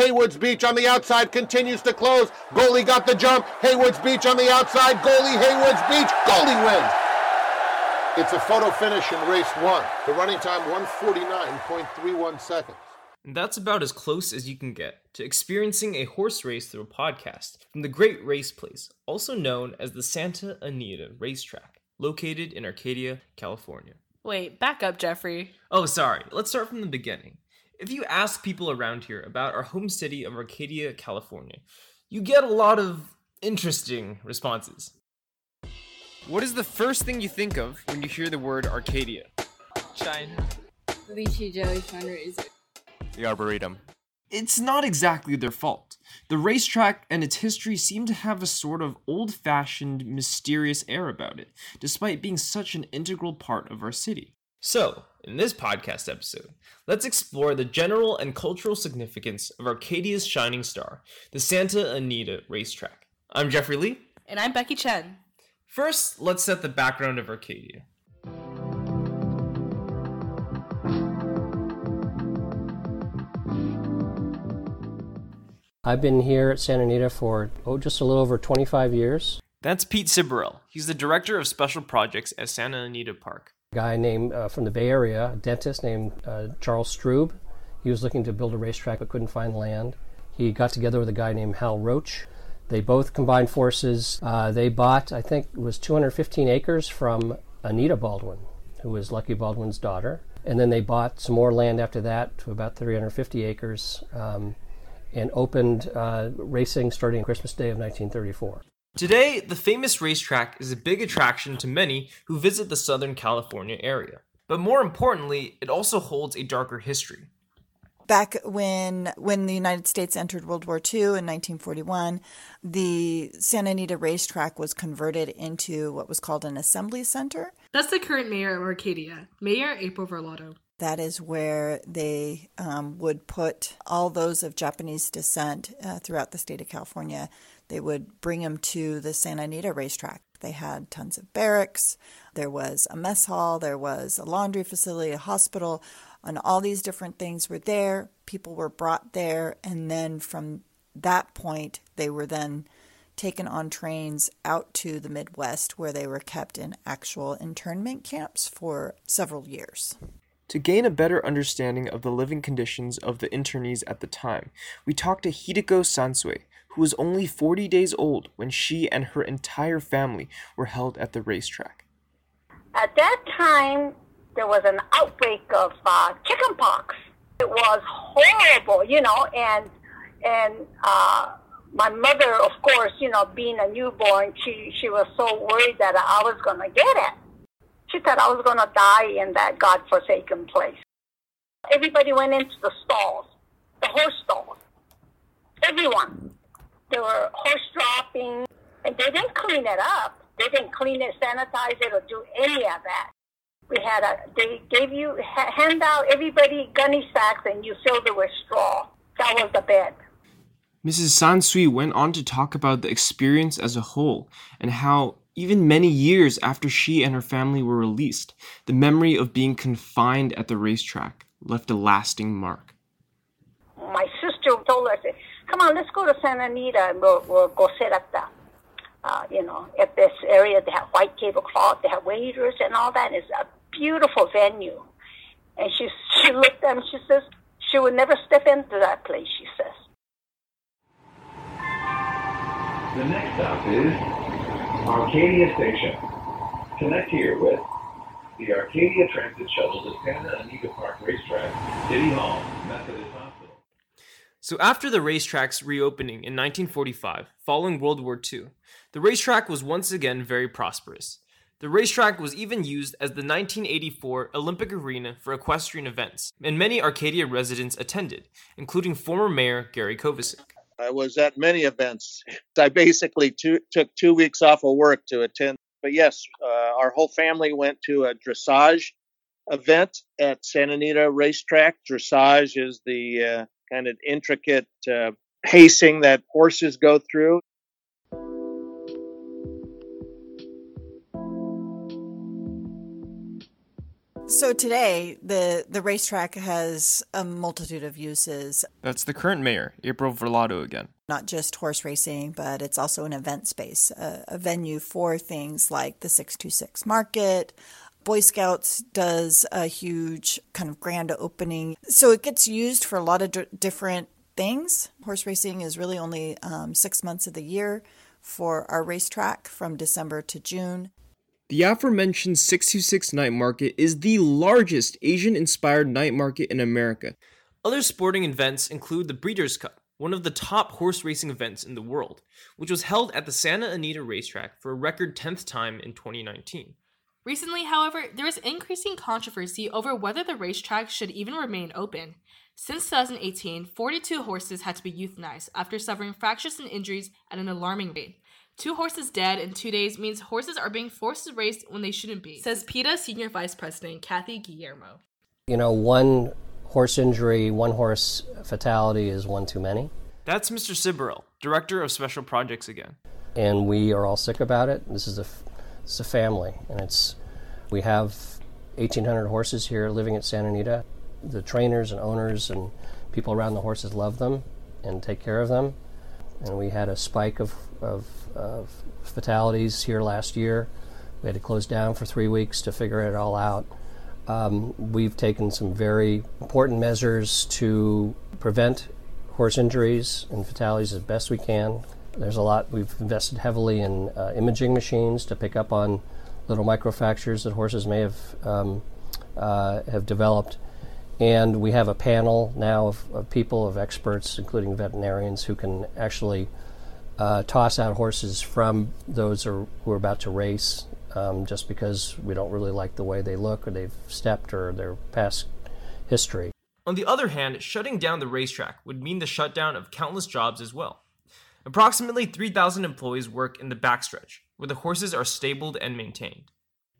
Haywards Beach on the outside continues to close. Goalie got the jump. Haywards Beach on the outside. Goalie Haywards Beach. Goalie wins. It's a photo finish in race one. The running time 149.31 seconds. And that's about as close as you can get to experiencing a horse race through a podcast from the Great Race Place, also known as the Santa Anita Racetrack, located in Arcadia, California. Wait, back up, Jeffrey. Oh, sorry. Let's start from the beginning. If you ask people around here about our home city of Arcadia, California, you get a lot of interesting responses. What is the first thing you think of when you hear the word Arcadia? China. Lychee jelly fundraiser. The Arboretum. It's not exactly their fault. The racetrack and its history seem to have a sort of old fashioned, mysterious air about it, despite being such an integral part of our city. So, in this podcast episode, let's explore the general and cultural significance of Arcadia's shining star, the Santa Anita Racetrack. I'm Jeffrey Lee. And I'm Becky Chen. First, let's set the background of Arcadia. I've been here at Santa Anita for oh, just a little over 25 years. That's Pete Siberell. He's the director of special projects at Santa Anita Park. Guy named uh, from the Bay Area, a dentist named uh, Charles Strub. He was looking to build a racetrack but couldn't find land. He got together with a guy named Hal Roach. They both combined forces. Uh, they bought, I think, it was 215 acres from Anita Baldwin, who was Lucky Baldwin's daughter. And then they bought some more land after that to about 350 acres. Um, and opened uh, racing starting Christmas Day of 1934. Today, the famous racetrack is a big attraction to many who visit the Southern California area. But more importantly, it also holds a darker history. Back when when the United States entered World War II in 1941, the Santa Anita racetrack was converted into what was called an assembly center. That's the current mayor of Arcadia, Mayor April Verlato. That is where they um, would put all those of Japanese descent uh, throughout the state of California. They would bring them to the Santa Anita racetrack. They had tons of barracks. There was a mess hall. There was a laundry facility, a hospital, and all these different things were there. People were brought there, and then from that point, they were then taken on trains out to the Midwest where they were kept in actual internment camps for several years. To gain a better understanding of the living conditions of the internees at the time, we talked to Hideko Sansui, who was only 40 days old when she and her entire family were held at the racetrack. At that time, there was an outbreak of uh, chickenpox. It was horrible, you know, and and uh, my mother, of course, you know, being a newborn, she she was so worried that I was going to get it. She said I was going to die in that God-forsaken place. Everybody went into the stalls, the horse stalls. Everyone. There were horse dropping, and they didn't clean it up. They didn't clean it, sanitize it, or do any of that. We had a, they gave you, hand out everybody gunny sacks, and you filled it with straw. That was the bed. Mrs. Sansui went on to talk about the experience as a whole and how even many years after she and her family were released, the memory of being confined at the racetrack left a lasting mark. My sister told us, "Come on, let's go to Santa Anita and we'll, we'll go sit at the, uh, you know, at this area. They have white tablecloth, they have waiters and all that. It's a beautiful venue." And she she looked at him. She says she would never step into that place. She says. The next stop is Arcadia Station. Connect here with the Arcadia Transit Shuttle to Santa Anita Park Racetrack, City Hall, Methodist Hospital. So, after the racetrack's reopening in 1945, following World War II, the racetrack was once again very prosperous. The racetrack was even used as the 1984 Olympic arena for equestrian events, and many Arcadia residents attended, including former Mayor Gary Kovacic. I was at many events. I basically two, took two weeks off of work to attend. But yes, uh, our whole family went to a dressage event at Santa Anita Racetrack. Dressage is the uh, kind of intricate uh, pacing that horses go through. So today, the, the racetrack has a multitude of uses, That's the current mayor, April Verlato again. not just horse racing, but it's also an event space, a, a venue for things like the 626 market. Boy Scouts does a huge kind of grand opening. So it gets used for a lot of d- different things. Horse racing is really only um, six months of the year for our racetrack from December to June. The aforementioned 626 Night Market is the largest Asian inspired night market in America. Other sporting events include the Breeders' Cup, one of the top horse racing events in the world, which was held at the Santa Anita Racetrack for a record 10th time in 2019. Recently, however, there is increasing controversy over whether the racetrack should even remain open. Since 2018, 42 horses had to be euthanized after suffering fractures and injuries at an alarming rate. Two horses dead in two days means horses are being forced to race when they shouldn't be, says PETA Senior Vice President Kathy Guillermo. You know, one horse injury, one horse fatality is one too many. That's Mr. Siberell, Director of Special Projects again. and we are all sick about it. This is a, f- it's a family, and it's we have 1,800 horses here living at Santa Anita. The trainers and owners and people around the horses love them and take care of them. And we had a spike of, of, of fatalities here last year. We had to close down for three weeks to figure it all out. Um, we've taken some very important measures to prevent horse injuries and fatalities as best we can. There's a lot, we've invested heavily in uh, imaging machines to pick up on little microfractures that horses may have, um, uh, have developed. And we have a panel now of, of people, of experts, including veterinarians, who can actually uh, toss out horses from those who are, who are about to race um, just because we don't really like the way they look or they've stepped or their past history. On the other hand, shutting down the racetrack would mean the shutdown of countless jobs as well. Approximately 3,000 employees work in the backstretch, where the horses are stabled and maintained.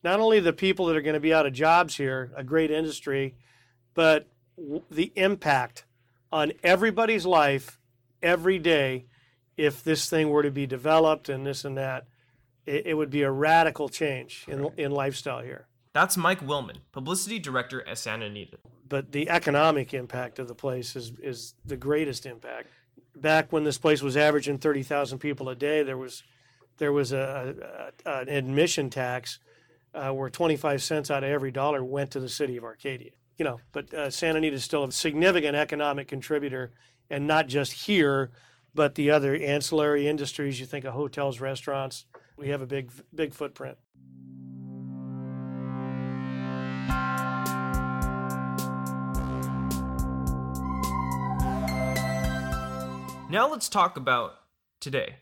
not only the people that are going to be out of jobs here, a great industry, but w- the impact on everybody's life every day if this thing were to be developed and this and that. It, it would be a radical change in, in lifestyle here. That's Mike Willman, Publicity Director at Santa Anita. But the economic impact of the place is, is the greatest impact. Back when this place was averaging 30,000 people a day, there was, there was a, a, an admission tax uh, where 25 cents out of every dollar went to the city of Arcadia. You know, but uh, Santa Anita is still a significant economic contributor, and not just here, but the other ancillary industries. You think of hotels, restaurants. We have a big, big footprint. Now let's talk about today.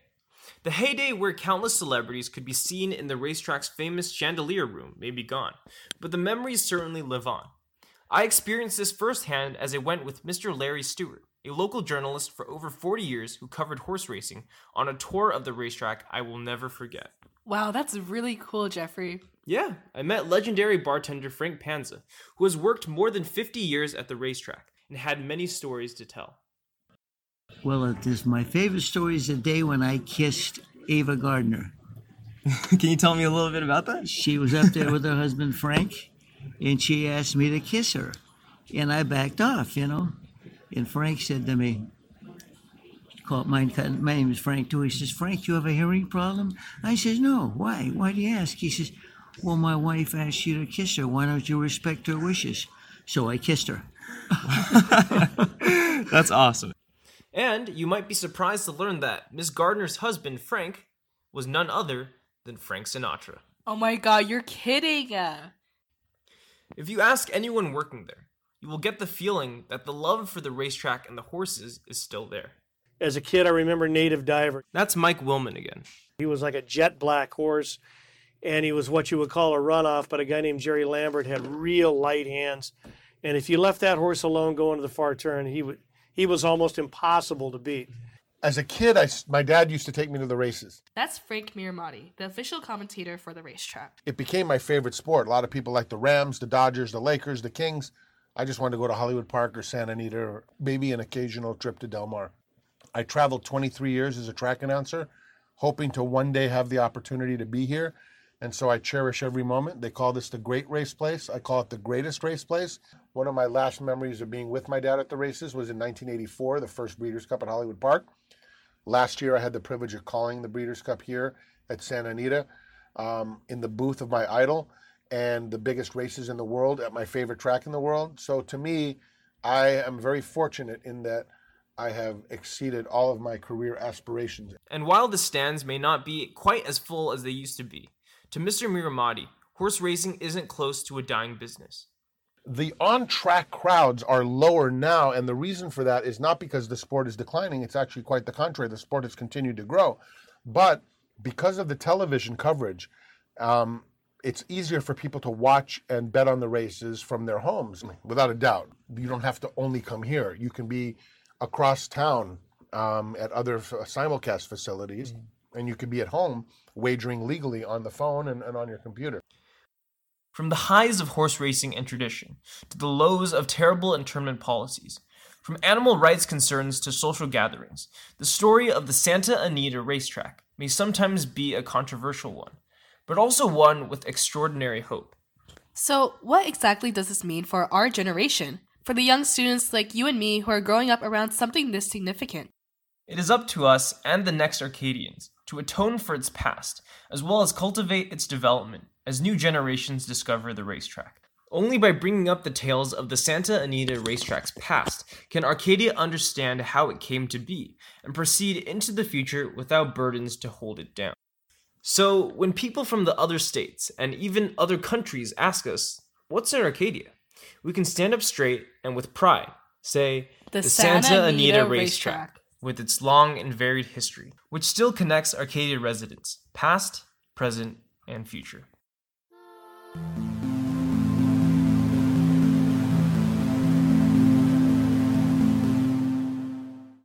The heyday where countless celebrities could be seen in the racetrack's famous chandelier room may be gone, but the memories certainly live on. I experienced this firsthand as I went with Mr. Larry Stewart, a local journalist for over 40 years who covered horse racing, on a tour of the racetrack I will never forget. Wow, that's really cool, Jeffrey. Yeah, I met legendary bartender Frank Panza, who has worked more than 50 years at the racetrack and had many stories to tell. Well, it is my favorite story is the day when I kissed Ava Gardner. Can you tell me a little bit about that? She was up there with her husband Frank, and she asked me to kiss her, and I backed off, you know. And Frank said to me, "Call my my name is Frank too." He says, "Frank, you have a hearing problem?" I says, "No. Why? Why do you ask?" He says, "Well, my wife asked you to kiss her. Why don't you respect her wishes?" So I kissed her. That's awesome. And you might be surprised to learn that Miss Gardner's husband, Frank, was none other than Frank Sinatra. Oh my god, you're kidding. If you ask anyone working there, you will get the feeling that the love for the racetrack and the horses is still there. As a kid, I remember Native Diver. That's Mike Willman again. He was like a jet black horse, and he was what you would call a runoff, but a guy named Jerry Lambert had real light hands. And if you left that horse alone going to the far turn, he would he was almost impossible to beat. As a kid, I s my dad used to take me to the races. That's Frank Mirahmadi, the official commentator for the racetrack. It became my favorite sport. A lot of people like the Rams, the Dodgers, the Lakers, the Kings. I just wanted to go to Hollywood Park or Santa Anita or maybe an occasional trip to Del Mar. I traveled 23 years as a track announcer, hoping to one day have the opportunity to be here. And so I cherish every moment. They call this the great race place. I call it the greatest race place. One of my last memories of being with my dad at the races was in 1984, the first Breeders' Cup at Hollywood Park. Last year, I had the privilege of calling the Breeders' Cup here at Santa Anita um, in the booth of my idol and the biggest races in the world at my favorite track in the world. So to me, I am very fortunate in that I have exceeded all of my career aspirations. And while the stands may not be quite as full as they used to be, to Mr. Mirahmadi, horse racing isn't close to a dying business. The on track crowds are lower now, and the reason for that is not because the sport is declining, it's actually quite the contrary. The sport has continued to grow. But because of the television coverage, um, it's easier for people to watch and bet on the races from their homes, mm. without a doubt. You don't have to only come here. You can be across town um, at other f- uh, simulcast facilities, mm. and you can be at home wagering legally on the phone and, and on your computer. From the highs of horse racing and tradition to the lows of terrible internment policies, from animal rights concerns to social gatherings, the story of the Santa Anita racetrack may sometimes be a controversial one, but also one with extraordinary hope. So, what exactly does this mean for our generation? For the young students like you and me who are growing up around something this significant? It is up to us and the next Arcadians to atone for its past, as well as cultivate its development as new generations discover the racetrack. Only by bringing up the tales of the Santa Anita racetrack's past can Arcadia understand how it came to be and proceed into the future without burdens to hold it down. So, when people from the other states and even other countries ask us, What's in Arcadia? we can stand up straight and with pride say, The Santa Anita Racetrack." with its long and varied history, which still connects Arcadia residents, past, present, and future.